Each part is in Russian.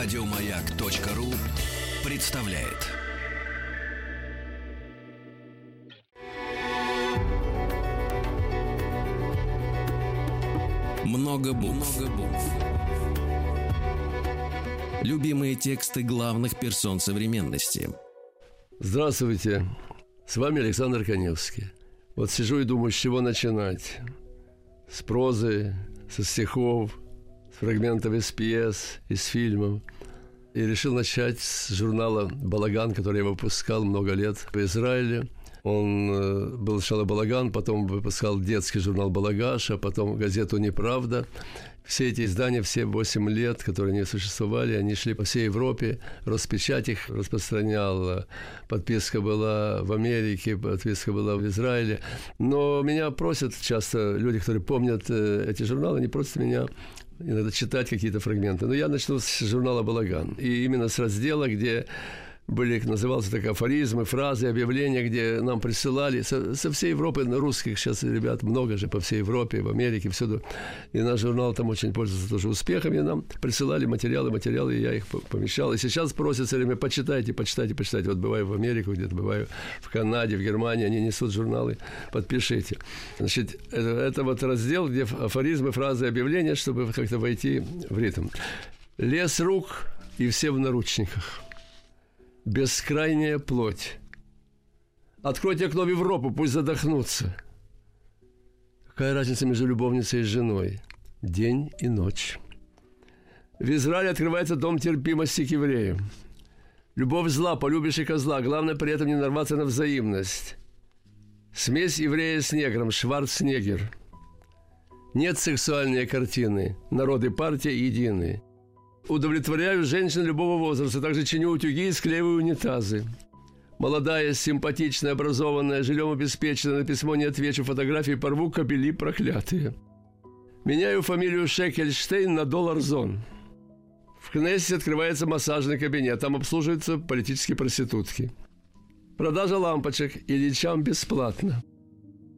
Радиомаяк.ру представляет. Много букв. Любимые тексты главных персон современности. Здравствуйте, с вами Александр Коневский. Вот сижу и думаю, с чего начинать. С прозы, со стихов, с фрагментов из пьес, из фильмов. И решил начать с журнала «Балаган», который я выпускал много лет в Израиле. Он э, был сначала «Балаган», потом выпускал детский журнал «Балагаш», а потом газету «Неправда». Все эти издания, все 8 лет, которые не существовали, они шли по всей Европе, распечать их распространял. Подписка была в Америке, подписка была в Израиле. Но меня просят часто люди, которые помнят э, эти журналы, они просят меня иногда читать какие-то фрагменты. Но я начну с журнала «Балаган». И именно с раздела, где были, назывался так, афоризмы, фразы, объявления, где нам присылали со, со всей Европы, русских сейчас ребят много же по всей Европе, в Америке, всюду. И наш журнал там очень пользуется тоже успехом, и нам присылали материалы, материалы, и я их помещал. И сейчас просят все время, почитайте, почитайте, почитайте. Вот бываю в Америке где-то, бываю в Канаде, в Германии, они несут журналы, подпишите. Значит, это, это вот раздел, где афоризмы, фразы, объявления, чтобы как-то войти в ритм. Лес рук и все в наручниках – бескрайняя плоть. Откройте окно в Европу, пусть задохнутся. Какая разница между любовницей и женой? День и ночь. В Израиле открывается дом терпимости к евреям. Любовь зла, полюбишь и козла. Главное при этом не нарваться на взаимность. Смесь еврея с негром, Шварцнегер. Нет сексуальной картины. Народы партия едины удовлетворяю женщин любого возраста, также чиню утюги и склеиваю унитазы. Молодая, симпатичная, образованная, жильем обеспечена, на письмо не отвечу, фотографии порву, кабели проклятые. Меняю фамилию Шекельштейн на Доллар Зон. В Кнессе открывается массажный кабинет, там обслуживаются политические проститутки. Продажа лампочек Ильичам бесплатно.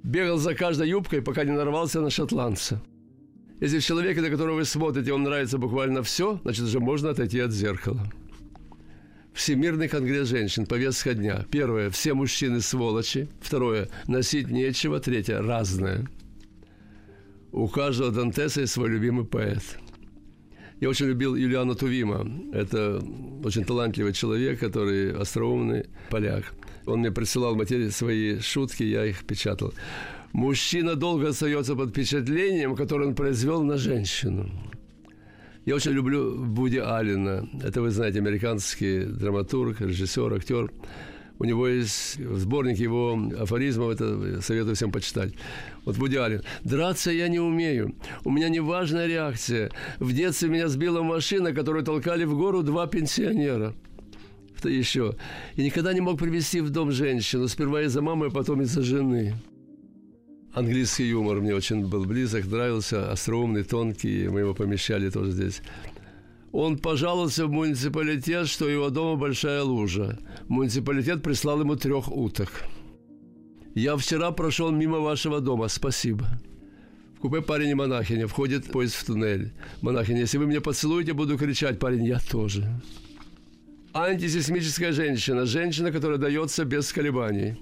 Бегал за каждой юбкой, пока не нарвался на шотландца. Если в человеке, на которого вы смотрите, вам нравится буквально все, значит, уже можно отойти от зеркала. Всемирный конгресс женщин, повестка дня. Первое – все мужчины сволочи. Второе – носить нечего. Третье – разное. У каждого Дантеса есть свой любимый поэт. Я очень любил Юлиана Тувима. Это очень талантливый человек, который остроумный поляк. Он мне присылал материи свои шутки, я их печатал. Мужчина долго остается под впечатлением, которое он произвел на женщину. Я очень люблю Буди Аллена. Это, вы знаете, американский драматург, режиссер, актер. У него есть сборник его афоризмов, это советую всем почитать. Вот Буди Аллен. «Драться я не умею. У меня неважная реакция. В детстве меня сбила машина, которую толкали в гору два пенсионера» еще. И никогда не мог привести в дом женщину, сперва из-за мамы, а потом из-за жены. Английский юмор мне очень был близок, нравился, остроумный, тонкий, мы его помещали тоже здесь. Он пожаловался в муниципалитет, что его дома большая лужа. Муниципалитет прислал ему трех уток. «Я вчера прошел мимо вашего дома, спасибо». В купе парень и монахиня. Входит поезд в туннель. Монахиня, если вы меня поцелуете, буду кричать. Парень, я тоже. Антисейсмическая женщина. Женщина, которая дается без колебаний.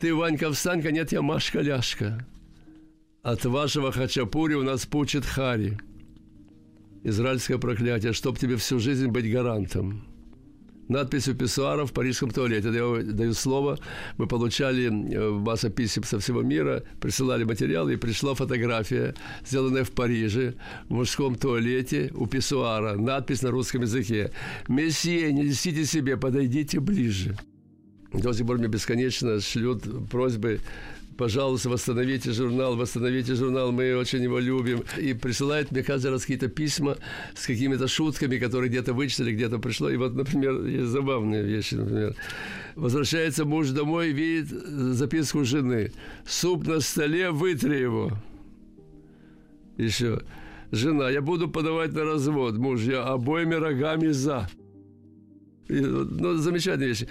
Ты, Ванька, встанька, нет, я Машка-ляшка. От вашего хачапури у нас пучит Хари. Израильское проклятие, чтоб тебе всю жизнь быть гарантом. Надпись у писсуара в парижском туалете. Я даю слово. Мы получали э, масса писем со всего мира, присылали материалы, и пришла фотография, сделанная в Париже, в мужском туалете у писсуара. Надпись на русском языке. «Месье, не несите себе, подойдите ближе». До сих пор мне бесконечно шлют просьбы пожалуйста, восстановите журнал, восстановите журнал, мы очень его любим. И присылает мне каждый раз какие-то письма с какими-то шутками, которые где-то вычитали, где-то пришло. И вот, например, есть забавные вещи, например. Возвращается муж домой, видит записку жены. Суп на столе, вытри его. Еще. Жена, я буду подавать на развод. Муж, я обоими рогами за. Ну, замечательная вещь.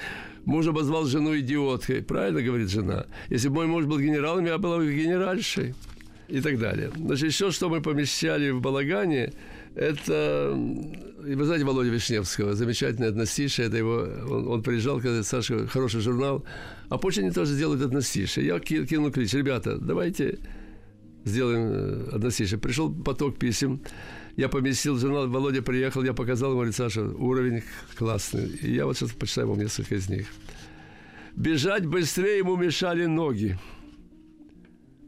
Муж обозвал жену идиоткой. Правильно говорит жена. Если бы мой муж был генералом, я была бы генеральшей. и так далее. Значит, еще что мы помещали в балагане, это, вы знаете Володя Вишневского, замечательный одностишие, это его, он, он приезжал, когда Саша, хороший журнал, а позже они тоже делают одностишие. Я кинул клич, ребята, давайте сделаем э, одностишие. Пришел поток писем, я поместил журнал, Володя приехал, я показал ему, говорит, Саша, уровень классный. И я вот сейчас почитаю вам несколько из них. Бежать быстрее ему мешали ноги.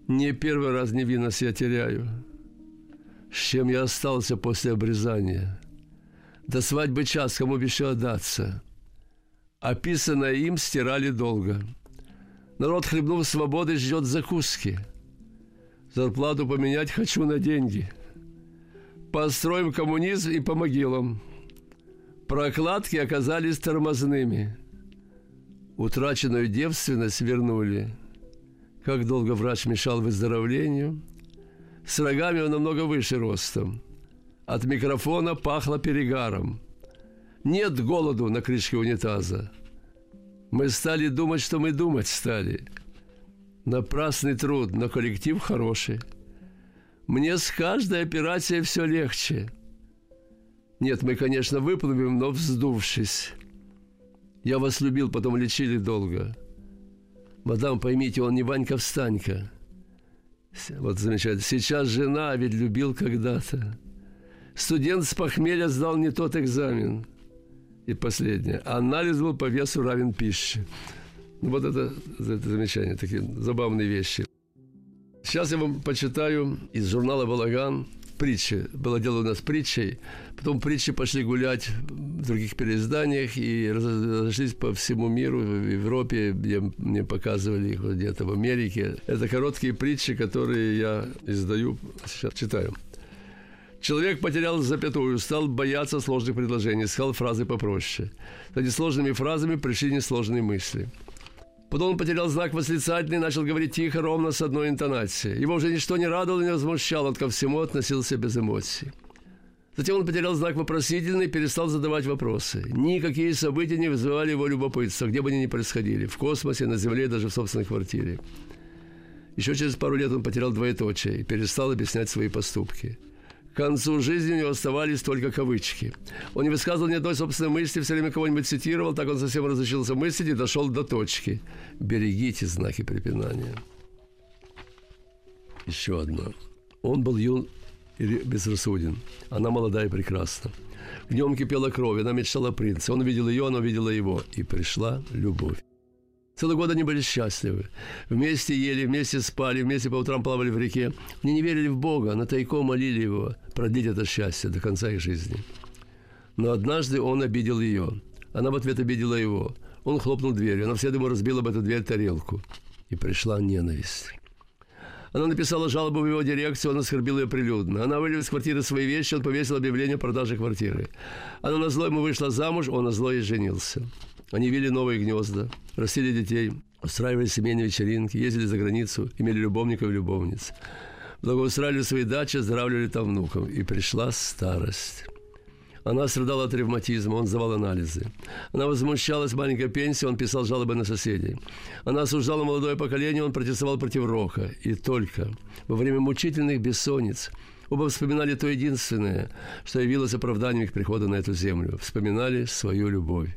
Не первый раз невинность я теряю. С чем я остался после обрезания. До свадьбы час, кому бы отдаться. Описанное им стирали долго. Народ, хлебнув свободы, ждет закуски. Зарплату поменять хочу на деньги. Построим коммунизм и по могилам. Прокладки оказались тормозными. Утраченную девственность вернули. Как долго врач мешал выздоровлению. С рогами он намного выше ростом. От микрофона пахло перегаром. Нет голоду на крышке унитаза. Мы стали думать, что мы думать стали. Напрасный труд, но коллектив хороший. Мне с каждой операцией все легче. Нет, мы, конечно, выплывем, но вздувшись. Я вас любил, потом лечили долго. Мадам, поймите, он не Ванька-встанька. Вот замечательно. Сейчас жена, а ведь любил когда-то. Студент с похмелья сдал не тот экзамен. И последнее. Анализ был по весу равен пище. Ну, вот это, это замечание, такие забавные вещи. Сейчас я вам почитаю из журнала «Балаган» притчи. Было дело у нас притчей. Потом притчи пошли гулять в других переизданиях и разошлись по всему миру, в Европе, где мне показывали их где-то в Америке. Это короткие притчи, которые я издаю, сейчас читаю. Человек потерял запятую, стал бояться сложных предложений, искал фразы попроще. С сложными фразами пришли несложные мысли – Потом он потерял знак восклицательный и начал говорить тихо, ровно, с одной интонацией. Его уже ничто не радовало, не возмущало, он ко всему относился без эмоций. Затем он потерял знак вопросительный и перестал задавать вопросы. Никакие события не вызывали его любопытства, где бы они ни происходили. В космосе, на Земле, даже в собственной квартире. Еще через пару лет он потерял двоеточие и перестал объяснять свои поступки – к концу жизни у него оставались только кавычки. Он не высказывал ни одной собственной мысли, все время кого-нибудь цитировал, так он совсем разучился мыслить и дошел до точки. Берегите знаки препинания. Еще одно. Он был юн и безрассуден. Она молодая и прекрасна. В нем кипела кровь, она мечтала о принце. Он видел ее, она видела его. И пришла любовь. Целый год они были счастливы. Вместе ели, вместе спали, вместе по утрам плавали в реке. Они не верили в Бога, но тайком молили Его продлить это счастье до конца их жизни. Но однажды он обидел ее. Она в ответ обидела его. Он хлопнул дверью. Она вслед ему разбила об эту дверь тарелку. И пришла ненависть. Она написала жалобу в его дирекцию, он оскорбил ее прилюдно. Она вылила из квартиры свои вещи, он повесил объявление о продаже квартиры. Она на зло ему вышла замуж, он на зло ей женился. Они вели новые гнезда, растили детей, устраивали семейные вечеринки, ездили за границу, имели любовников и любовниц. Благоустраивали свои дачи, здравливали там внуков. И пришла старость. Она страдала от ревматизма, он сдавал анализы. Она возмущалась маленькой пенсией, он писал жалобы на соседей. Она осуждала молодое поколение, он протестовал против рока. И только во время мучительных бессонниц оба вспоминали то единственное, что явилось оправданием их прихода на эту землю. Вспоминали свою любовь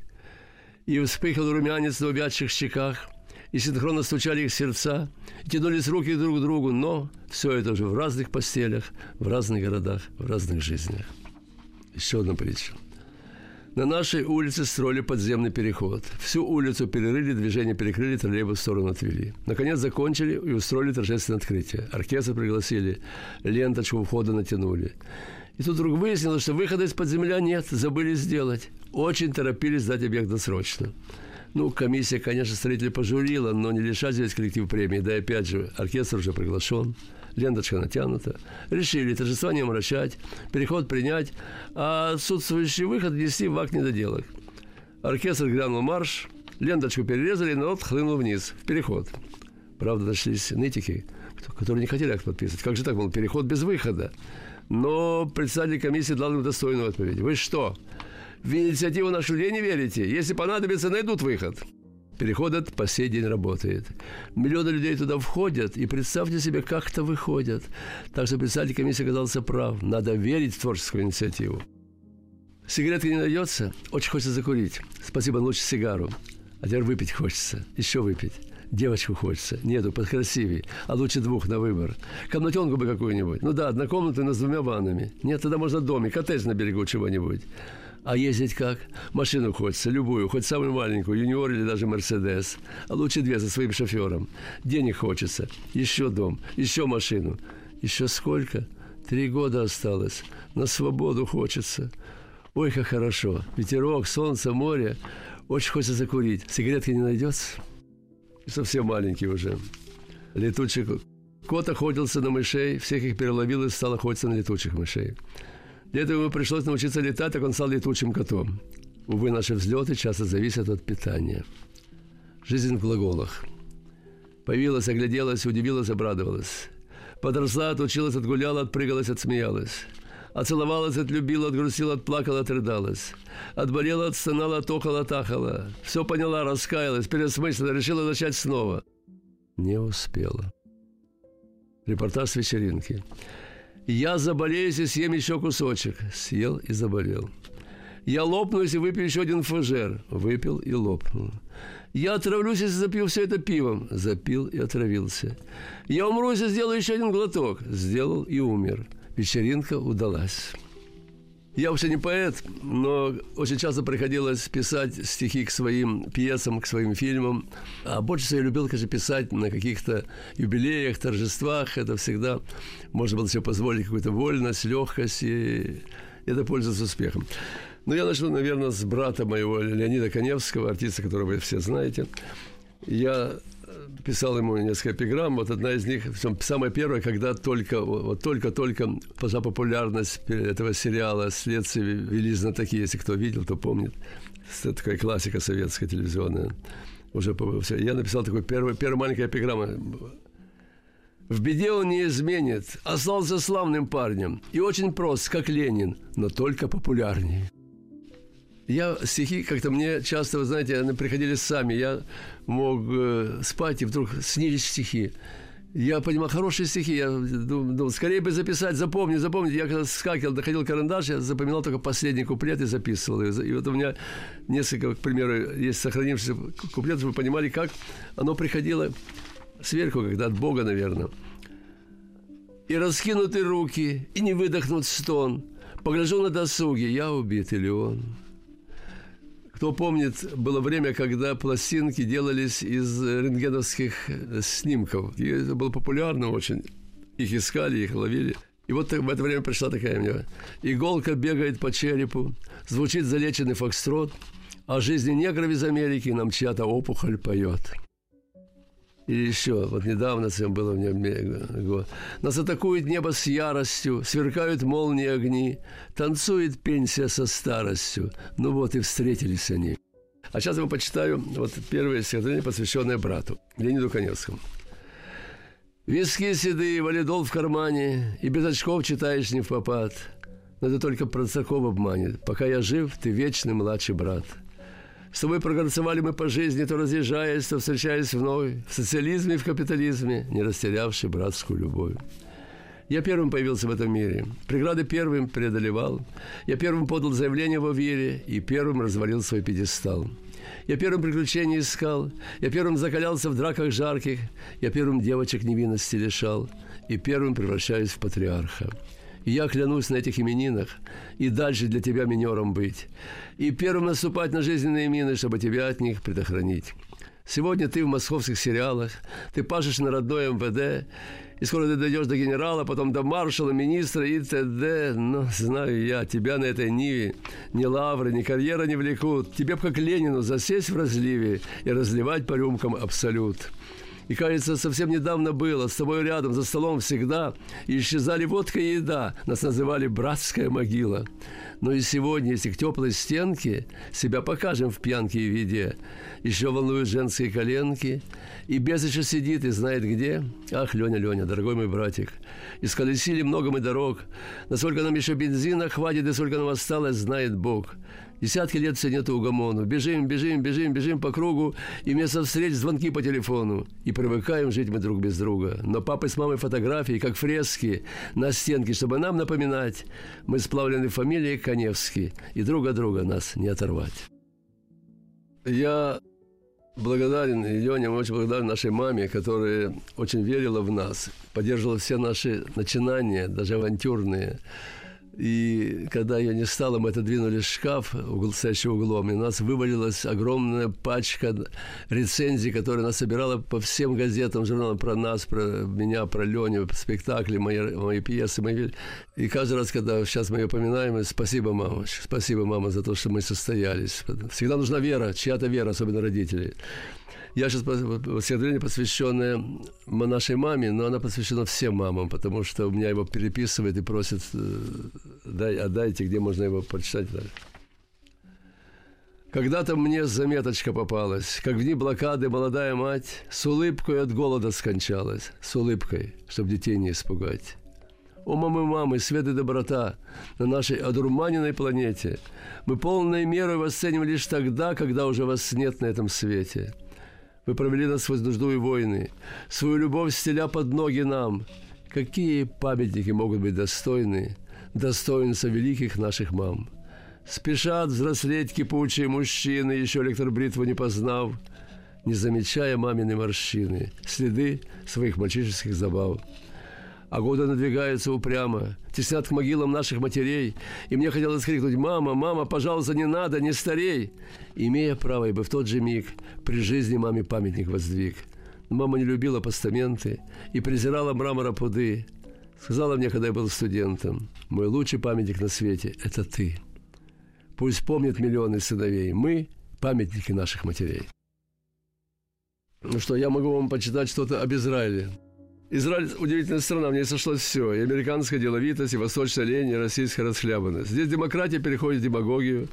и вспыхал румянец на увядших щеках, и синхронно стучали их сердца, и тянулись руки друг к другу, но все это уже в разных постелях, в разных городах, в разных жизнях. Еще одна притча. На нашей улице строили подземный переход. Всю улицу перерыли, движение перекрыли, троллейбус в сторону отвели. Наконец закончили и устроили торжественное открытие. Оркестр пригласили, ленточку входа натянули. И тут вдруг выяснилось, что выхода из-под земля нет, забыли сделать. Очень торопились сдать объект досрочно. Ну, комиссия, конечно, строителей пожурила, но не лишать весь коллектив премии. Да и опять же, оркестр уже приглашен, ленточка натянута. Решили торжества не омрачать, переход принять, а отсутствующий выход внести в акт недоделок. Оркестр грянул марш, ленточку перерезали, и народ хлынул вниз, в переход. Правда, нашлись нытики, которые не хотели акт подписывать. Как же так, был переход без выхода? Но председатель комиссии дал им достойную отповедь. Вы что, в инициативу нашу людей не верите? Если понадобится, найдут выход. Переход этот по сей день работает. Миллионы людей туда входят, и представьте себе, как-то выходят. Так что председатель комиссии оказался прав. Надо верить в творческую инициативу. Сигаретки не найдется, очень хочется закурить. Спасибо, лучше сигару. А теперь выпить хочется, еще выпить. Девочку хочется. Нету, подкрасивей. А лучше двух на выбор. Комнатенку бы какую-нибудь. Ну да, однокомнатную, но с двумя ваннами. Нет, тогда можно домик, коттедж на берегу чего-нибудь. А ездить как? Машину хочется, любую, хоть самую маленькую, юниор или даже Мерседес. А лучше две со своим шофером. Денег хочется. Еще дом, еще машину. Еще сколько? Три года осталось. На свободу хочется. Ой, как хорошо. Ветерок, солнце, море. Очень хочется закурить. Сигаретки не найдется? Совсем маленький уже. Летучий кот охотился на мышей, всех их переловил и стал охотиться на летучих мышей. Для этого ему пришлось научиться летать, так он стал летучим котом. Увы, наши взлеты часто зависят от питания. Жизнь в глаголах. Появилась, огляделась, удивилась, обрадовалась. Подросла, отучилась, отгуляла, отпрыгалась, отсмеялась. Оцеловалась, отлюбила, отгрустила, отплакала, отрыдалась. Отболела, отстонала, отохала, отахала. Все поняла, раскаялась, пересмыслила, решила начать снова. Не успела. Репортаж с вечеринки. Я заболеюсь и съем еще кусочек. Съел и заболел. Я лопнусь и выпью еще один фужер. Выпил и лопнул. Я отравлюсь, если запью все это пивом. Запил и отравился. Я умру, если сделаю еще один глоток. Сделал и умер. Вечеринка удалась. Я вообще не поэт, но очень часто приходилось писать стихи к своим пьесам, к своим фильмам. А больше всего я любил, конечно, писать на каких-то юбилеях, торжествах. Это всегда можно было себе позволить какую-то вольность, легкость, и это пользуется успехом. Но я начал, наверное, с брата моего Леонида Коневского, артиста, которого вы все знаете. Я писал ему несколько эпиграмм. Вот одна из них, самая первая, когда только, вот только-только пошла популярность этого сериала «Следствие вели знатоки», если кто видел, то помнит. Это такая классика советская телевизионная. Уже я написал такой первый, первая маленькая эпиграмма. В беде он не изменит, остался славным парнем и очень прост, как Ленин, но только популярнее. Я стихи как-то мне часто, вы знаете, они приходили сами. Я мог э, спать, и вдруг снились стихи. Я понимал, хорошие стихи. Я думал, скорее бы записать, запомнить, запомнить. Я когда скакивал, доходил карандаш, я запоминал только последний куплет и записывал. И вот у меня несколько, к примеру, есть сохранившиеся куплеты, чтобы вы понимали, как оно приходило сверху, когда от Бога, наверное. И раскинуты руки, и не выдохнут стон. Погляжу на досуге, я убит или он. Кто помнит, было время, когда пластинки делались из рентгеновских э, снимков. И это было популярно очень. Их искали, их ловили. И вот в это время пришла такая мне. Иголка бегает по черепу, звучит залеченный фокстрот, о жизни негров из Америки нам чья-то опухоль поет. Или еще, вот недавно всем было мне Нас атакует небо с яростью, сверкают молнии огни, танцует пенсия со старостью. Ну вот и встретились они. А сейчас я почитаю вот первое стихотворение, посвященное брату Леониду Коневскому. Виски седые, валидол в кармане, и без очков читаешь не в попад. Но это только Процаков обманет. Пока я жив, ты вечный младший брат – с тобой прогорцевали мы по жизни, то разъезжаясь, то встречаясь вновь, в социализме и в капитализме, не растерявший братскую любовь. Я первым появился в этом мире. Преграды первым преодолевал. Я первым подал заявление во вере и первым развалил свой пьедестал. Я первым приключения искал, я первым закалялся в драках жарких, я первым девочек невинности лишал и первым превращаюсь в патриарха. Я клянусь на этих именинах и дальше для тебя минером быть. И первым наступать на жизненные мины, чтобы тебя от них предохранить. Сегодня ты в московских сериалах, ты пашешь на родной МВД, и скоро ты дойдешь до генерала, потом до маршала, министра и т.д. Но знаю я, тебя на этой ниве ни лавры, ни карьера не влекут. Тебе б как Ленину засесть в разливе и разливать по рюмкам абсолют. И, кажется, совсем недавно было, с тобой рядом, за столом всегда, и исчезали водка и еда. Нас называли «братская могила». Но и сегодня, если к теплой стенке себя покажем в пьянке и виде, еще волнуют женские коленки, и без еще сидит и знает где. Ах, Леня, Леня, дорогой мой братик, исколесили много мы дорог, насколько нам еще бензина хватит и сколько нам осталось, знает Бог. Десятки лет все нет угомону. Бежим, бежим, бежим, бежим по кругу, и вместо встреч звонки по телефону. И привыкаем жить мы друг без друга. Но папы с мамой фотографии, как фрески на стенке, чтобы нам напоминать, мы сплавлены фамилией Коневский, и друг от друга нас не оторвать. Я благодарен, и Леня, очень благодарен нашей маме, которая очень верила в нас, поддерживала все наши начинания, даже авантюрные. И когда ее не стало, мы отодвинули шкаф, угол, стоящий углом, и у нас вывалилась огромная пачка рецензий, которая она собирала по всем газетам, журналам про нас, про меня, про Леню, спектакли, мои, мои пьесы. Мои... И каждый раз, когда сейчас мы ее поминаем, спасибо, мама, спасибо, мама, за то, что мы состоялись. Всегда нужна вера, чья-то вера, особенно родителей. Я сейчас стихотворение, посвященное нашей маме, но она посвящена всем мамам, потому что у меня его переписывает и просит, э, дай, отдайте, где можно его прочитать. Когда-то мне заметочка попалась, как в дни блокады молодая мать с улыбкой от голода скончалась, с улыбкой, чтобы детей не испугать. О, мамы, мамы, свет и доброта на нашей одурманенной планете. Мы полной мерой восценим лишь тогда, когда уже вас нет на этом свете – вы провели нас нужду и войны, свою любовь стеля под ноги нам. Какие памятники могут быть достойны достоинства великих наших мам? Спешат взрослеть кипучие мужчины, еще электробритву не познав, не замечая мамины морщины, следы своих мальчишеских забав – а годы надвигаются упрямо, теснят к могилам наших матерей. И мне хотелось крикнуть «Мама, мама, пожалуйста, не надо, не старей!» Имея право, ибо в тот же миг при жизни маме памятник воздвиг. мама не любила постаменты и презирала мрамора пуды. Сказала мне, когда я был студентом, «Мой лучший памятник на свете – это ты». Пусть помнят миллионы сыновей. Мы – памятники наших матерей. Ну что, я могу вам почитать что-то об Израиле. Израиль – удивительная страна, в ней сошлось все. И американская деловитость, и восточная лень, и российская расхлябанность. Здесь демократия переходит в демагогию,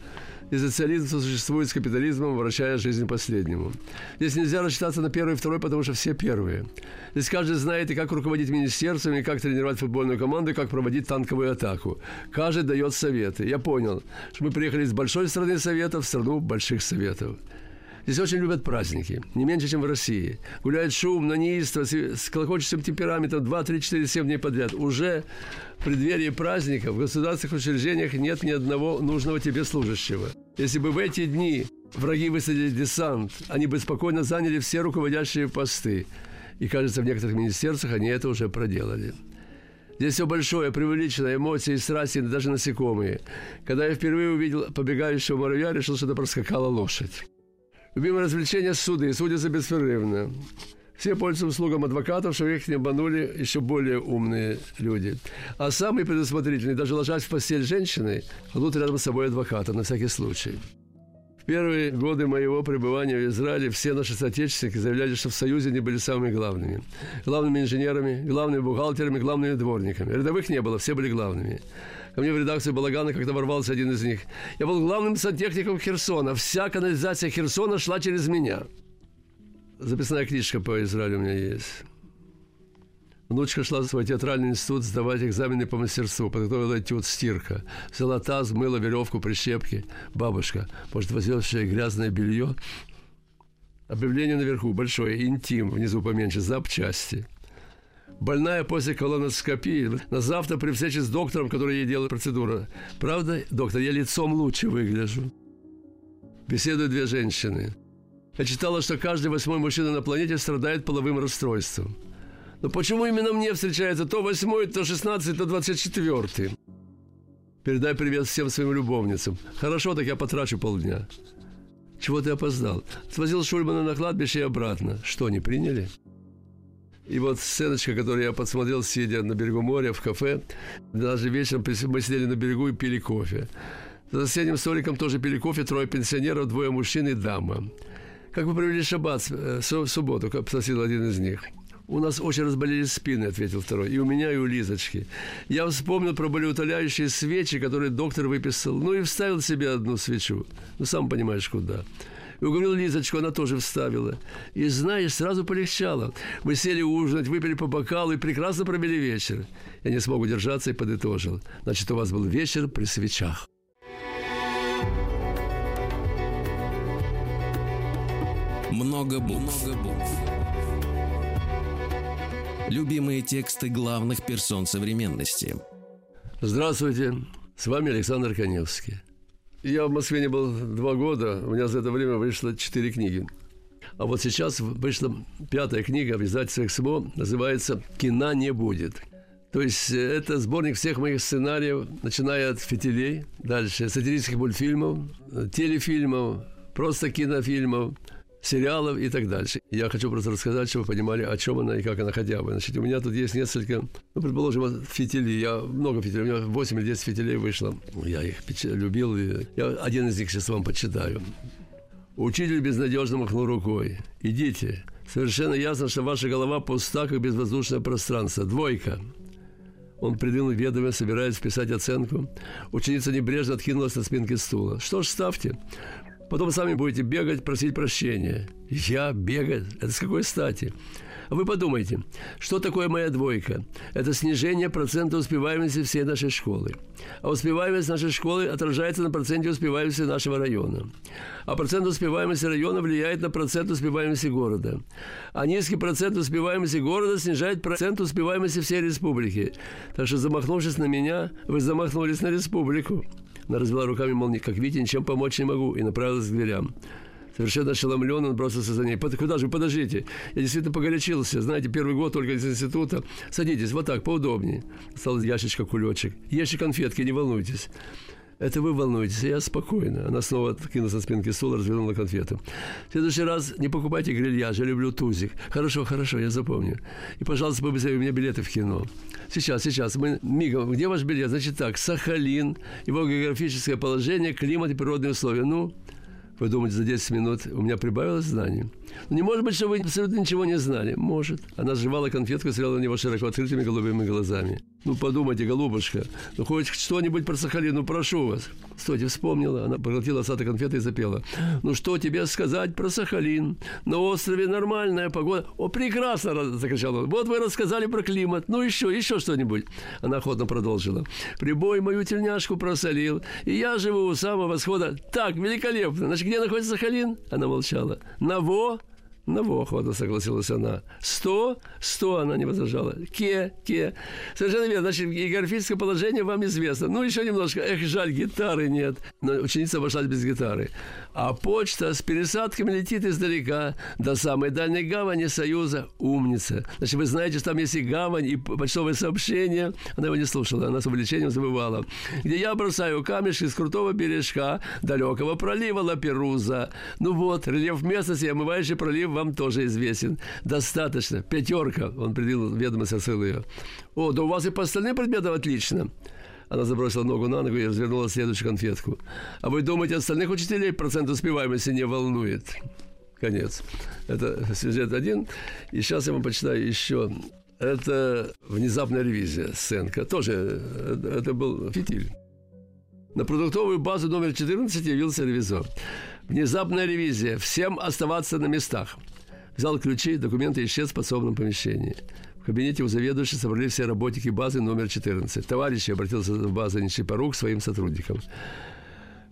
и социализм существует с капитализмом, вращая жизнь последнему. Здесь нельзя рассчитаться на первый и второй, потому что все первые. Здесь каждый знает и как руководить министерством, и как тренировать футбольную команду, и как проводить танковую атаку. Каждый дает советы. Я понял, что мы приехали из большой страны советов в страну больших советов. Здесь очень любят праздники, не меньше, чем в России. Гуляет шумно, неистово, с колокольчатым темпераментом 2, 3, 4, 7 дней подряд. Уже в преддверии праздника в государственных учреждениях нет ни одного нужного тебе служащего. Если бы в эти дни враги высадили десант, они бы спокойно заняли все руководящие посты. И, кажется, в некоторых министерствах они это уже проделали. Здесь все большое, преувеличенное, эмоции, страсти, даже насекомые. Когда я впервые увидел побегающего муравья, решил, что это проскакала лошадь. Любимое развлечение – суды, судятся беспрерывно. Все пользуются услугам адвокатов, чтобы их не обманули еще более умные люди. А самые предусмотрительные, даже ложась в постель женщины, кладут рядом с собой адвоката на всякий случай. В первые годы моего пребывания в Израиле все наши соотечественники заявляли, что в Союзе не были самыми главными. Главными инженерами, главными бухгалтерами, главными дворниками. Рядовых не было, все были главными. Ко мне в редакцию Балагана как-то ворвался один из них. Я был главным сантехником Херсона. Вся канализация Херсона шла через меня. Записная книжка по Израилю у меня есть. Внучка шла в свой театральный институт сдавать экзамены по мастерству. Подготовила этюд стирка. Взяла таз, мыла веревку, прищепки. Бабушка, может, возьмешь грязное белье? Объявление наверху большое, интим, внизу поменьше, запчасти больная после колоноскопии. На завтра при встрече с доктором, который ей делает процедуру. Правда, доктор, я лицом лучше выгляжу. Беседуют две женщины. Я читала, что каждый восьмой мужчина на планете страдает половым расстройством. Но почему именно мне встречается то восьмой, то шестнадцатый, то двадцать четвертый? Передай привет всем своим любовницам. Хорошо, так я потрачу полдня. Чего ты опоздал? Свозил Шульмана на кладбище и обратно. Что, не приняли? И вот сценочка, которую я подсмотрел, сидя на берегу моря в кафе, даже вечером мы сидели на берегу и пили кофе. За соседним столиком тоже пили кофе трое пенсионеров, двое мужчин и дама. «Как вы провели шаббат, э, субботу?» – спросил один из них. «У нас очень разболелись спины», – ответил второй. «И у меня, и у Лизочки. Я вспомнил про болеутоляющие свечи, которые доктор выписал. Ну и вставил себе одну свечу. Ну, сам понимаешь, куда уговорил Лизочку, она тоже вставила. И, знаешь, сразу полегчало. Мы сели ужинать, выпили по бокалу и прекрасно провели вечер. Я не смог удержаться и подытожил. Значит, у вас был вечер при свечах. Много букв. Много букв. Любимые тексты главных персон современности. Здравствуйте, с вами Александр Коневский. Я в Москве не был два года, у меня за это время вышло четыре книги. А вот сейчас вышла пятая книга в издательстве «Эксмо», называется «Кино не будет». То есть э, это сборник всех моих сценариев, начиная от «Фитилей», дальше сатирических мультфильмов, э, телефильмов, просто кинофильмов, сериалов и так дальше. Я хочу просто рассказать, чтобы вы понимали, о чем она и как она хотя бы. Значит, у меня тут есть несколько, ну, предположим, фитилей. Я много фитилей, у меня 8 или 10 фитилей вышло. Я их любил. И я один из них сейчас вам почитаю. Учитель безнадежно махнул рукой. «Идите. Совершенно ясно, что ваша голова пуста, как безвоздушное пространство. Двойка. Он придвинул ведомое, собираясь вписать оценку. Ученица небрежно откинулась на спинке стула. «Что ж, ставьте. Потом сами будете бегать, просить прощения». «Я бегать? Это с какой стати?» Вы подумайте, что такое моя двойка? Это снижение процента успеваемости всей нашей школы. А успеваемость нашей школы отражается на проценте успеваемости нашего района. А процент успеваемости района влияет на процент успеваемости города. А низкий процент успеваемости города снижает процент успеваемости всей республики. Так что, замахнувшись на меня, вы замахнулись на республику. Она развела руками, мол, как видите, ничем помочь не могу, и направилась к дверям. Совершенно ошеломлен, он бросился за ней. Куда же, подождите. Я действительно погорячился. Знаете, первый год только из института. Садитесь, вот так, поудобнее. Стал ящичка кулечек. Ешьте конфетки, не волнуйтесь. Это вы волнуетесь, я спокойно. Она снова откинулась на спинке стула, развернула конфету. В следующий раз не покупайте грильяж, я люблю тузик. Хорошо, хорошо, я запомню. И, пожалуйста, побыстрее, у меня билеты в кино. Сейчас, сейчас, мы мигом. Где ваш билет? Значит так, Сахалин, его географическое положение, климат и природные условия. Ну, вы думаете, за 10 минут у меня прибавилось знаний? Не может быть, что вы абсолютно ничего не знали. Может. Она сживала конфетку и смотрела на него широко открытыми голубыми глазами. Ну, подумайте, голубушка, ну, хоть что-нибудь про Сахалин, ну, прошу вас. Стойте, вспомнила. Она проглотила осадок конфеты и запела. Ну, что тебе сказать про Сахалин? На острове нормальная погода. О, прекрасно, закричал он. Вот вы рассказали про климат. Ну, еще, еще что-нибудь. Она охотно продолжила. Прибой мою тельняшку просолил. И я живу у самого восхода. Так, великолепно. Значит, где находится Сахалин? Она молчала. На Во Одного охота, согласилась она. Сто? Сто, она не возражала. Ке, ке. Совершенно верно. Значит, географическое положение вам известно. Ну, еще немножко. Эх, жаль, гитары нет. Но ученица обошлась без гитары. А почта с пересадками летит издалека до самой дальней гавани Союза. Умница. Значит, вы знаете, что там есть и гавань, и почтовое сообщение. Она его не слушала, она с увлечением забывала. Где я бросаю камешки с крутого бережка далекого пролива Лаперуза. Ну вот, рельеф местности, омывающий пролив вам тоже известен. Достаточно. Пятерка. Он предъявил ведомость, отсыл ее. О, да у вас и по остальным предметам отлично. Она забросила ногу на ногу и развернула следующую конфетку. А вы думаете, остальных учителей процент успеваемости не волнует? Конец. Это сюжет один. И сейчас я вам почитаю еще. Это внезапная ревизия, сценка. Тоже это был фитиль. На продуктовую базу номер 14 явился ревизор. Внезапная ревизия. Всем оставаться на местах. Взял ключи, документы исчез в подсобном помещении. В кабинете у заведующего собрались все работники базы номер 14. Товарищи, обратился в базу Нечипорук к своим сотрудникам.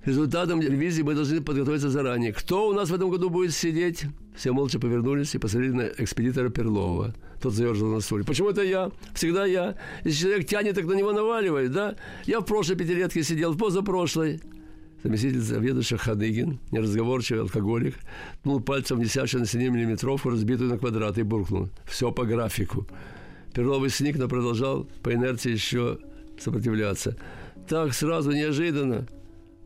Результатом ревизии мы должны подготовиться заранее. Кто у нас в этом году будет сидеть? Все молча повернулись и посмотрели на экспедитора Перлова. Тот заерзал на стуле. Почему это я? Всегда я. Если человек тянет, так на него наваливает, да? Я в прошлой пятилетке сидел, в позапрошлой. Заместитель заведующего Ханыгин, неразговорчивый алкоголик, ткнул пальцем висящую на стене миллиметровку, разбитую на квадрат, и буркнул. Все по графику. Перловый сник, но продолжал по инерции еще сопротивляться. Так сразу, неожиданно.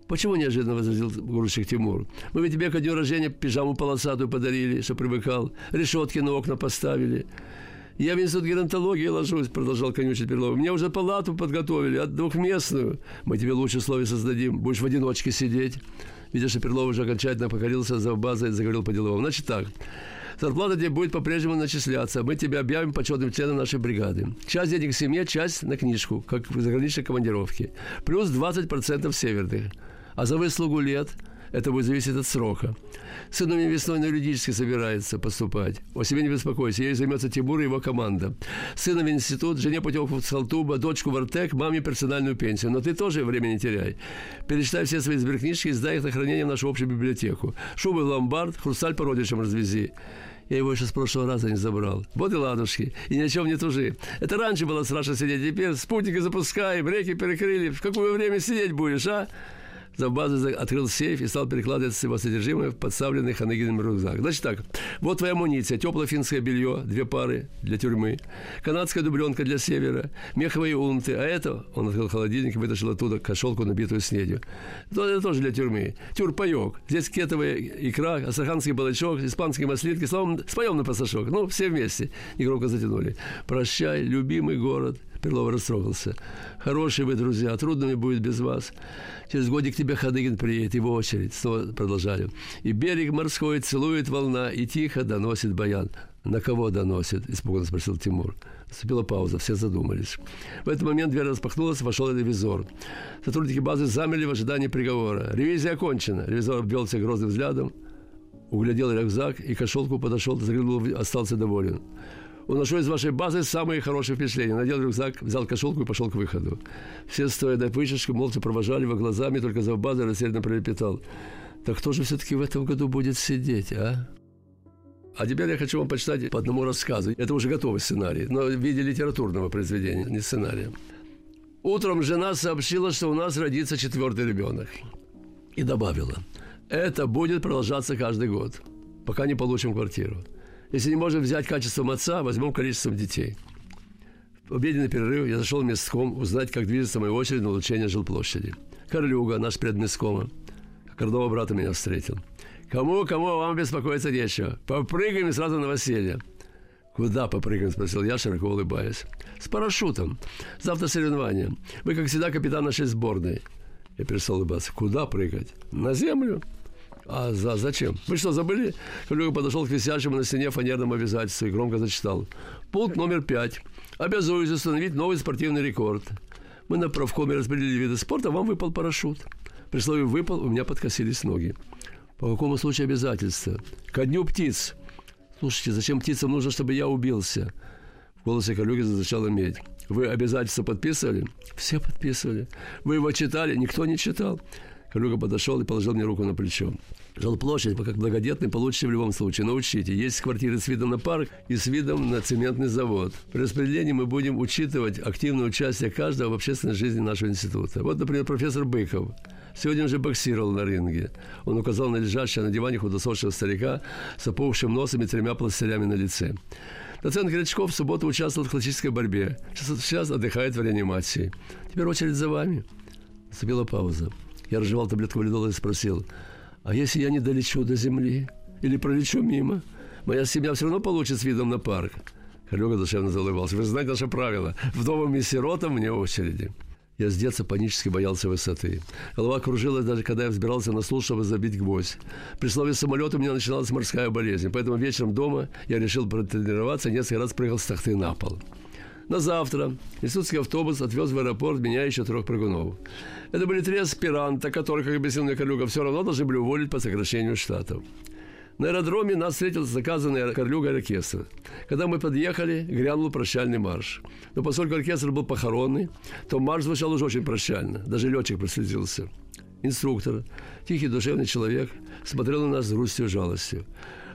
Почему неожиданно возразил грузчик Тимур? Мы ведь тебе ко дню рождения пижаму полосатую подарили, что привыкал. Решетки на окна поставили. Я в институт геронтологии ложусь, продолжал конючить Перлов. Мне уже палату подготовили, двухместную. Мы тебе лучше условия создадим. Будешь в одиночке сидеть. Видя, что Перлов уже окончательно покорился за базой, заговорил по-деловому. Значит так, зарплата тебе будет по-прежнему начисляться. Мы тебя объявим почетным членом нашей бригады. Часть денег семье, часть на книжку, как в заграничной командировке. Плюс 20% северных. А за выслугу лет Это будет зависеть от срока. Сын у меня весной на юридический собирается поступать. О себе не беспокойся, ей займется Тимур и его команда. Сына в институт, жене путевку в Салтуба, дочку в Артек, маме персональную пенсию. Но ты тоже время не теряй. Перечитай все свои сберкнижки и сдай их на хранение в нашу общую библиотеку. Шубы в ломбард, хрусталь по родичам развези. Я его еще с прошлого раза не забрал. Вот и ладушки. И ни о чем не тужи. Это раньше было страшно сидеть. Теперь спутники запускаем, реки перекрыли. В какое время сидеть будешь, а? Завбаза открыл сейф и стал перекладывать его содержимое в подставленный Ханегиным рюкзак. Значит так, вот твоя амуниция, теплое финское белье, две пары для тюрьмы, канадская дубленка для севера, меховые унты, а это, он открыл холодильник и вытащил оттуда кошелку, набитую снедью. Это тоже для тюрьмы. Тюрпаек. Здесь кетовая икра, астраханский балачок, испанские маслинки, словом, споем на пасашок. Ну, все вместе. И громко затянули. Прощай, любимый город. Перлов растрогался. Хорошие вы друзья, трудно мне будет без вас. Через годик тебе Хадыгин приедет, его очередь. Снова продолжали. И берег морской целует волна, и тихо доносит баян. На кого доносит? Испуганно спросил Тимур. Наступила пауза, все задумались. В этот момент дверь распахнулась, вошел ревизор. Сотрудники базы замерли в ожидании приговора. Ревизия окончена. Ревизор обвел всех грозным взглядом, углядел рюкзак и кошелку подошел, заглянул, остался доволен уношу из вашей базы самые хорошие впечатления. Надел рюкзак, взял кошелку и пошел к выходу. Все, стоя до вышечки, молча провожали его глазами, только за базой растерянно пролепетал. Так кто же все-таки в этом году будет сидеть, а? А теперь я хочу вам почитать по одному рассказу. Это уже готовый сценарий, но в виде литературного произведения, не сценария. Утром жена сообщила, что у нас родится четвертый ребенок. И добавила, это будет продолжаться каждый год, пока не получим квартиру. Если не можем взять качеством отца, возьмем количеством детей. В обеденный перерыв я зашел в местком узнать, как движется моя очередь на улучшение жилплощади. Корлюга, наш предместкома, родного брата меня встретил. Кому, кому вам беспокоиться нечего. Попрыгаем сразу на новоселье. «Куда попрыгаем?» – спросил я, широко улыбаясь. «С парашютом. Завтра соревнования. Вы, как всегда, капитан нашей сборной». Я перестал улыбаться. «Куда прыгать? На землю?» А за, зачем? Вы что, забыли? Коллега подошел к висящему на стене фанерному обязательству и громко зачитал. Пункт номер пять. Обязуюсь установить новый спортивный рекорд. Мы на правкоме распределили виды спорта, вам выпал парашют. При слове «выпал» у меня подкосились ноги. По какому случаю обязательства? Ко дню птиц. Слушайте, зачем птицам нужно, чтобы я убился? В голосе коллеги зазвучала медь. Вы обязательства подписывали? Все подписывали. Вы его читали? Никто не читал. Коллега подошел и положил мне руку на плечо. Жилплощадь, как многодетный получите в любом случае. Но учите, есть квартиры с видом на парк и с видом на цементный завод. При распределении мы будем учитывать активное участие каждого в общественной жизни нашего института. Вот, например, профессор Быков. Сегодня уже боксировал на ринге. Он указал на лежащего на диване худосочного старика с опухшим носом и тремя пластырями на лице. Доцент Гречков в субботу участвовал в классической борьбе. Сейчас, сейчас отдыхает в реанимации. Теперь очередь за вами. Наступила пауза. Я разжевал таблетку валидола и спросил, а если я не долечу до земли или пролечу мимо, моя семья все равно получит с видом на парк. Коллега душевно залыбался. Вы знаете наше правило. Вдовам и сиротам вне очереди. Я с детства панически боялся высоты. Голова кружилась, даже когда я взбирался на стул, чтобы забить гвоздь. При слове самолета у меня начиналась морская болезнь. Поэтому вечером дома я решил протренироваться и несколько раз прыгал с тахты на пол. На завтра институтский автобус отвез в аэропорт меня еще трех прыгунов. Это были три аспиранта, которых, как объяснил мне Корлюга, все равно должны были уволить по сокращению штатов. На аэродроме нас встретил заказанный Корлюга оркестр. Когда мы подъехали, грянул прощальный марш. Но поскольку оркестр был похоронный, то марш звучал уже очень прощально. Даже летчик проследился. Инструктор, тихий душевный человек, смотрел на нас с грустью и жалостью.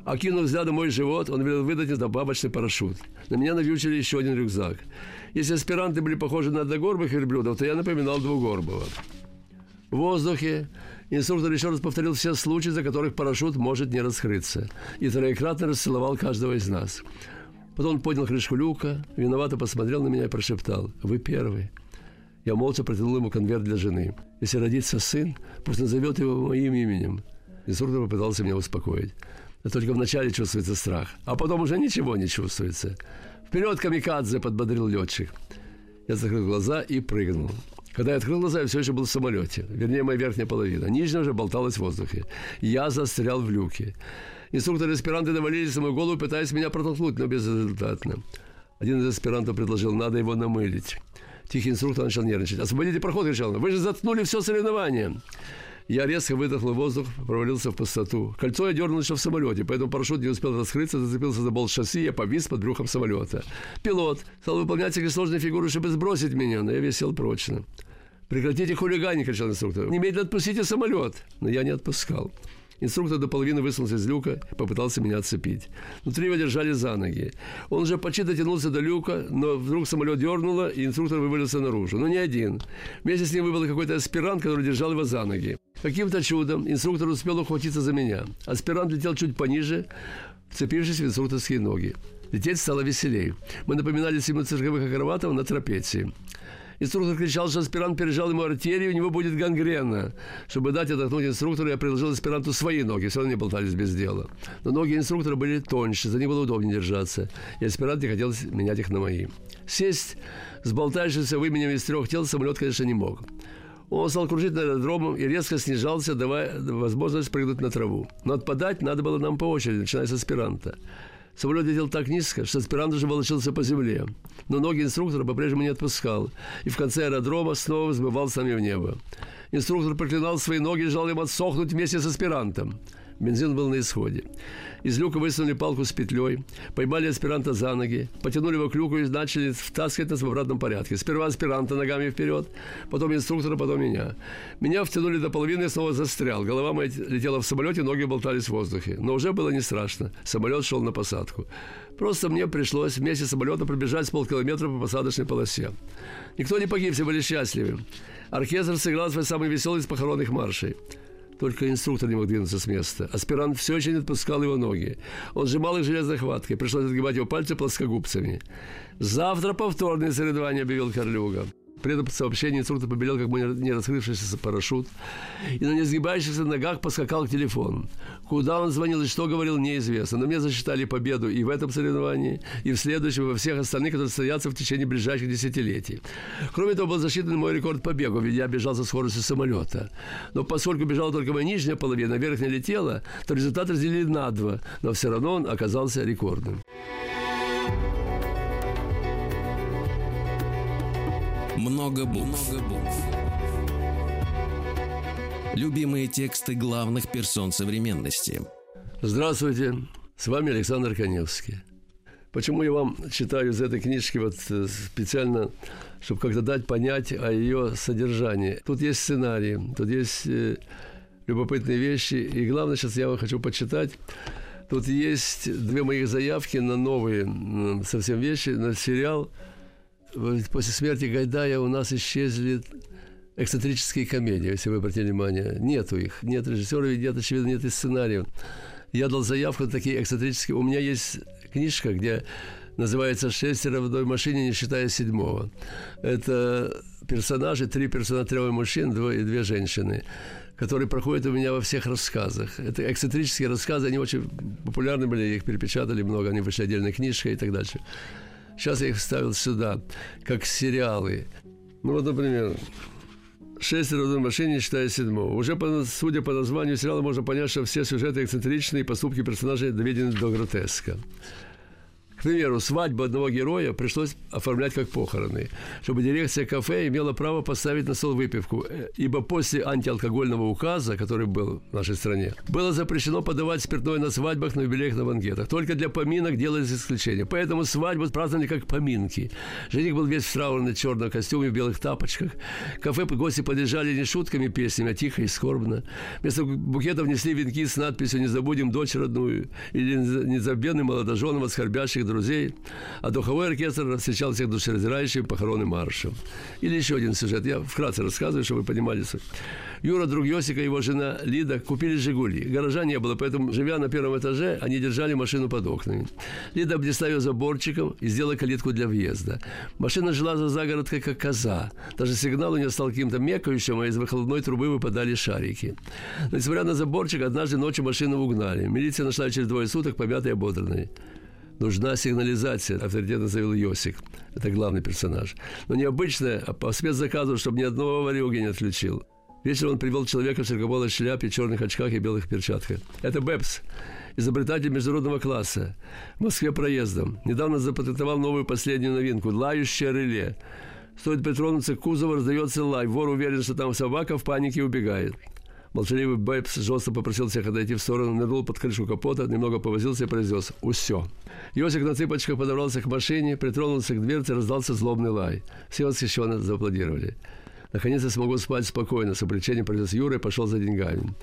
Окинув взглядом мой живот, он велел выдать добавочный парашют. На меня навьючили еще один рюкзак. Если аспиранты были похожи на одногорбых верблюдов, то я напоминал двугорбого. В воздухе инструктор еще раз повторил все случаи, за которых парашют может не раскрыться, и троекратно расцеловал каждого из нас. Потом он поднял крышку люка, виновато посмотрел на меня и прошептал «Вы первый». Я молча протянул ему конверт для жены. Если родится сын, пусть назовет его моим именем. Инструктор попытался меня успокоить. Но только вначале чувствуется страх, а потом уже ничего не чувствуется. «Вперед, камикадзе!» – подбодрил летчик. Я закрыл глаза и прыгнул. Когда я открыл глаза, я все еще был в самолете. Вернее, моя верхняя половина. Нижняя уже болталась в воздухе. Я застрял в люке. Инструкторы аспиранты навалились на мою голову, пытаясь меня протолкнуть, но безрезультатно. Один из аспирантов предложил, надо его намылить. Тихий инструктор начал нервничать. «Освободите проход!» – кричал он. «Вы же заткнули все соревнование!» Я резко выдохнул воздух, провалился в пустоту. Кольцо я дернул еще в самолете, поэтому парашют не успел раскрыться, зацепился за болт шасси, я повис под брюхом самолета. Пилот стал выполнять всякие сложные фигуры, чтобы сбросить меня, но я висел прочно. «Прекратите хулиганить!» – кричал инструктор. «Немедленно отпустите самолет!» Но я не отпускал. Инструктор до половины высунулся из люка попытался меня отцепить. Внутри его держали за ноги. Он уже почти дотянулся до люка, но вдруг самолет дернуло, и инструктор вывалился наружу. Но не один. Вместе с ним выбыл какой-то аспирант, который держал его за ноги. Каким-то чудом инструктор успел ухватиться за меня. Аспирант летел чуть пониже, вцепившись в инструкторские ноги. Лететь стало веселей. Мы напоминали семи цирковых акробатов на трапеции. Инструктор кричал, что аспирант пережал ему артерию, у него будет гангрена. Чтобы дать отдохнуть инструктору, я предложил аспиранту свои ноги, все равно не болтались без дела. Но ноги инструктора были тоньше, за них было удобнее держаться, и аспирант не хотел менять их на мои. Сесть с болтающимся выменем из трех тел самолет, конечно, не мог. Он стал кружить над аэродромом и резко снижался, давая возможность прыгнуть на траву. Но отпадать надо было нам по очереди, начиная с аспиранта. Самолет летел так низко, что аспирант уже волочился по земле. Но ноги инструктора по-прежнему не отпускал. И в конце аэродрома снова взмывал сами в небо. Инструктор проклинал свои ноги и желал им отсохнуть вместе с аспирантом. Бензин был на исходе. Из люка высунули палку с петлей, поймали аспиранта за ноги, потянули его к люку и начали втаскивать нас в обратном порядке. Сперва аспиранта ногами вперед, потом инструктора, потом меня. Меня втянули до половины и снова застрял. Голова моя летела в самолете, ноги болтались в воздухе. Но уже было не страшно. Самолет шел на посадку. Просто мне пришлось вместе с самолетом пробежать с полкилометра по посадочной полосе. Никто не погиб, все были счастливы. Оркестр сыграл свой самый веселый из похоронных маршей. Только инструктор не мог двинуться с места. Аспирант все еще не отпускал его ноги. Он сжимал их железной хваткой. Пришлось отгибать его пальцы плоскогубцами. «Завтра повторные соревнования», — объявил Карлюга. При этом сообщении инструктор побелел, как бы не раскрывшийся парашют, и на несгибающихся ногах поскакал к телефону. Куда он звонил и что говорил, неизвестно. Но мне засчитали победу и в этом соревновании, и в следующем, и во всех остальных, которые состоятся в течение ближайших десятилетий. Кроме того, был засчитан мой рекорд по бегу, ведь я бежал со скоростью самолета. Но поскольку бежала только моя нижняя половина, верхняя летела, то результат разделили на два, но все равно он оказался рекордным. Много букв. Много букв. Любимые тексты главных персон современности. Здравствуйте, с вами Александр Коневский. Почему я вам читаю из этой книжки вот э, специально, чтобы как-то дать понять о ее содержании. Тут есть сценарий, тут есть э, любопытные вещи, и главное, сейчас я вам хочу почитать. Тут есть две моих заявки на новые совсем вещи, на сериал – после смерти Гайдая у нас исчезли эксцентрические комедии, если вы обратили внимание. Нету их. Нет режиссеров, нет, очевидно, нет и сценариев. Я дал заявку на такие эксцентрические. У меня есть книжка, где называется «Шестеро в одной машине, не считая седьмого». Это персонажи, три персонажа, трое мужчин, двое, две женщины, которые проходят у меня во всех рассказах. Это эксцентрические рассказы, они очень популярны были, их перепечатали много, они вышли отдельной книжкой и так дальше. Сейчас я их ставил сюда, как сериалы. Ну вот, например, «Шестеро в одной машине, считая седьмого». Уже, по, судя по названию сериала, можно понять, что все сюжеты эксцентричные, и поступки персонажей доведены до гротеска. К примеру, свадьбу одного героя пришлось оформлять как похороны, чтобы дирекция кафе имела право поставить на стол выпивку, э, ибо после антиалкогольного указа, который был в нашей стране, было запрещено подавать спиртное на свадьбах, на юбилеях, на банкетах. Только для поминок делались исключения. Поэтому свадьбу праздновали как поминки. Жених был весь в траурном черном костюме, в белых тапочках. Кафе гости подъезжали не шутками песнями, а тихо и скорбно. Вместо букетов несли венки с надписью «Не забудем дочь родную» или «Незабвенным молодоженам от скорбящих друзей, а духовой оркестр встречал всех душераздирающим похоронным маршем. Или еще один сюжет. Я вкратце рассказываю, чтобы вы понимали суть. Юра, друг Йосика и его жена Лида купили «Жигули». Гаража не было, поэтому, живя на первом этаже, они держали машину под окнами. Лида обнесла ее заборчиком и сделала калитку для въезда. Машина жила за загородкой, как коза. Даже сигнал у нее стал каким-то мекающим, а из выхлопной трубы выпадали шарики. Но, несмотря на заборчик, однажды ночью машину угнали. Милиция нашла через двое суток помятой и ободранной. Нужна сигнализация, авторитетно заявил Йосик. Это главный персонаж. Но необычная, а по спецзаказу, чтобы ни одного аварийки не отключил. Вечером он привел человека в широкополой шляпе, черных очках и белых перчатках. Это Бэпс, изобретатель международного класса. В Москве проездом. Недавно запатентовал новую последнюю новинку – лающее реле. Стоит притронуться к кузову, раздается лай. Вор уверен, что там собака в панике убегает. Молчаливый Бэйбс жестко попросил всех отойти в сторону, нырнул под крышку капота, немного повозился и произнес «Усё». Йосик на цыпочках подобрался к машине, притронулся к дверце, раздался злобный лай. Все восхищенно зааплодировали. Наконец я смогу спать спокойно. С облегчением произнес Юра и пошел за деньгами.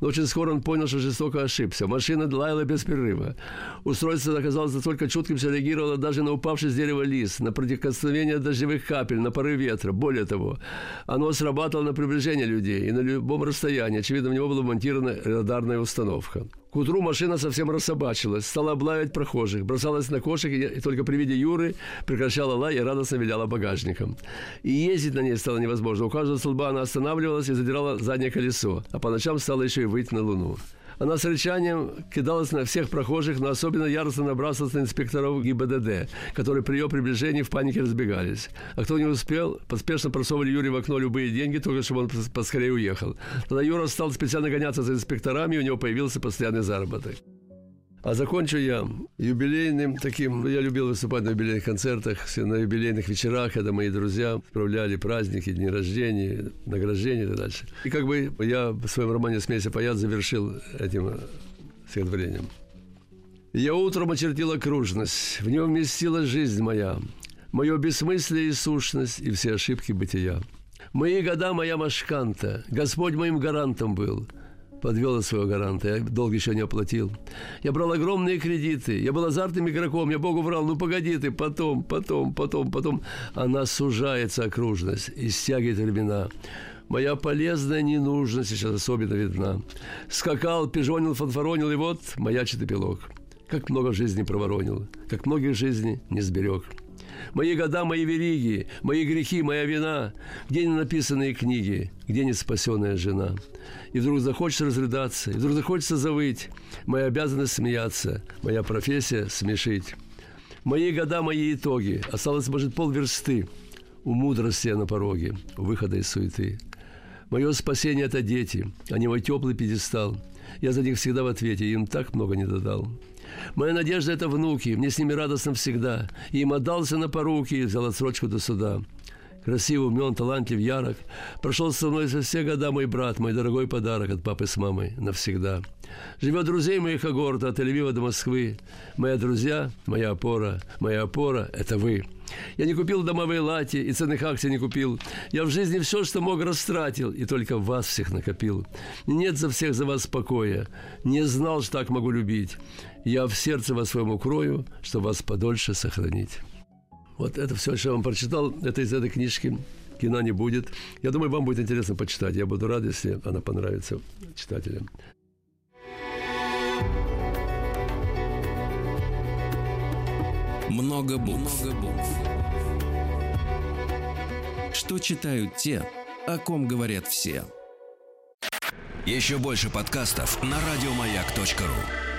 Но очень скоро он понял, что жестоко ошибся. Машина лаяла без перерыва. Устройство оказалось настолько чутким, что реагировало даже на упавший с дерева лист, на прикосновение дождевых капель, на порыв ветра. Более того, оно срабатывало на приближение людей и на любом расстоянии. Очевидно, в него была монтирована радарная установка. К утру машина совсем рассобачилась, стала облаивать прохожих, бросалась на кошек и, только при виде Юры прекращала лай и радостно виляла багажником. И ездить на ней стало невозможно. У каждого столба она останавливалась и задирала заднее колесо, а по ночам стала еще и выйти на луну. Она с рычанием кидалась на всех прохожих, но особенно яростно набрасывалась на инспекторов ГИБДД, которые при ее приближении в панике разбегались. А кто не успел, поспешно просовывали Юре в окно любые деньги, только чтобы он поскорее уехал. Тогда Юра стал специально гоняться за инспекторами, и у него появился постоянный заработок. А закончу я юбилейным таким. Я любил выступать на юбилейных концертах, на юбилейных вечерах, когда мои друзья справляли праздники, дни рождения, награждения и так дальше. И как бы я в своем романе «Смейся, паяц» завершил этим стихотворением. Я утром очертил окружность, в нем вместила жизнь моя, мое бессмыслие и сущность и все ошибки бытия. Мои года моя машканта, Господь моим гарантом был – подвел своего гаранта. Я долг еще не оплатил. Я брал огромные кредиты. Я был азартным игроком. Я Богу врал, ну погоди ты, потом, потом, потом, потом. Она сужается окружность и стягивает времена. Моя полезная ненужность сейчас особенно видна. Скакал, пижонил, фанфаронил, и вот маячит эпилог. Как много жизни проворонил, как многих жизней не сберег. Мои года, мои вериги, мои грехи, моя вина. Где не написанные книги, где не спасенная жена. И вдруг захочется разрыдаться, и вдруг захочется завыть. Моя обязанность смеяться, моя профессия смешить. Мои года, мои итоги. Осталось, может, полверсты. У мудрости я на пороге, у выхода из суеты. Мое спасение – это дети, они мой теплый пьедестал. Я за них всегда в ответе, им так много не додал. Моя надежда – это внуки, мне с ними радостно всегда. И им отдался на поруки и взял отсрочку до суда. Красивый, умен, талантлив, ярок. Прошел со мной за все года мой брат, мой дорогой подарок от папы с мамой навсегда. Живет друзей моих когорта от Тель-Авива до Москвы. Мои друзья, моя опора, моя опора – это вы. Я не купил домовые лати и ценных акций не купил. Я в жизни все, что мог, растратил, и только вас всех накопил. Нет за всех за вас покоя. Не знал, что так могу любить. Я в сердце вас своем укрою, чтобы вас подольше сохранить. Вот это все, что я вам прочитал, это из этой книжки кино не будет. Я думаю, вам будет интересно почитать. Я буду рад, если она понравится читателям. Много букв. Много букв. Что читают те, о ком говорят все. Еще больше подкастов на радиомаяк.ру.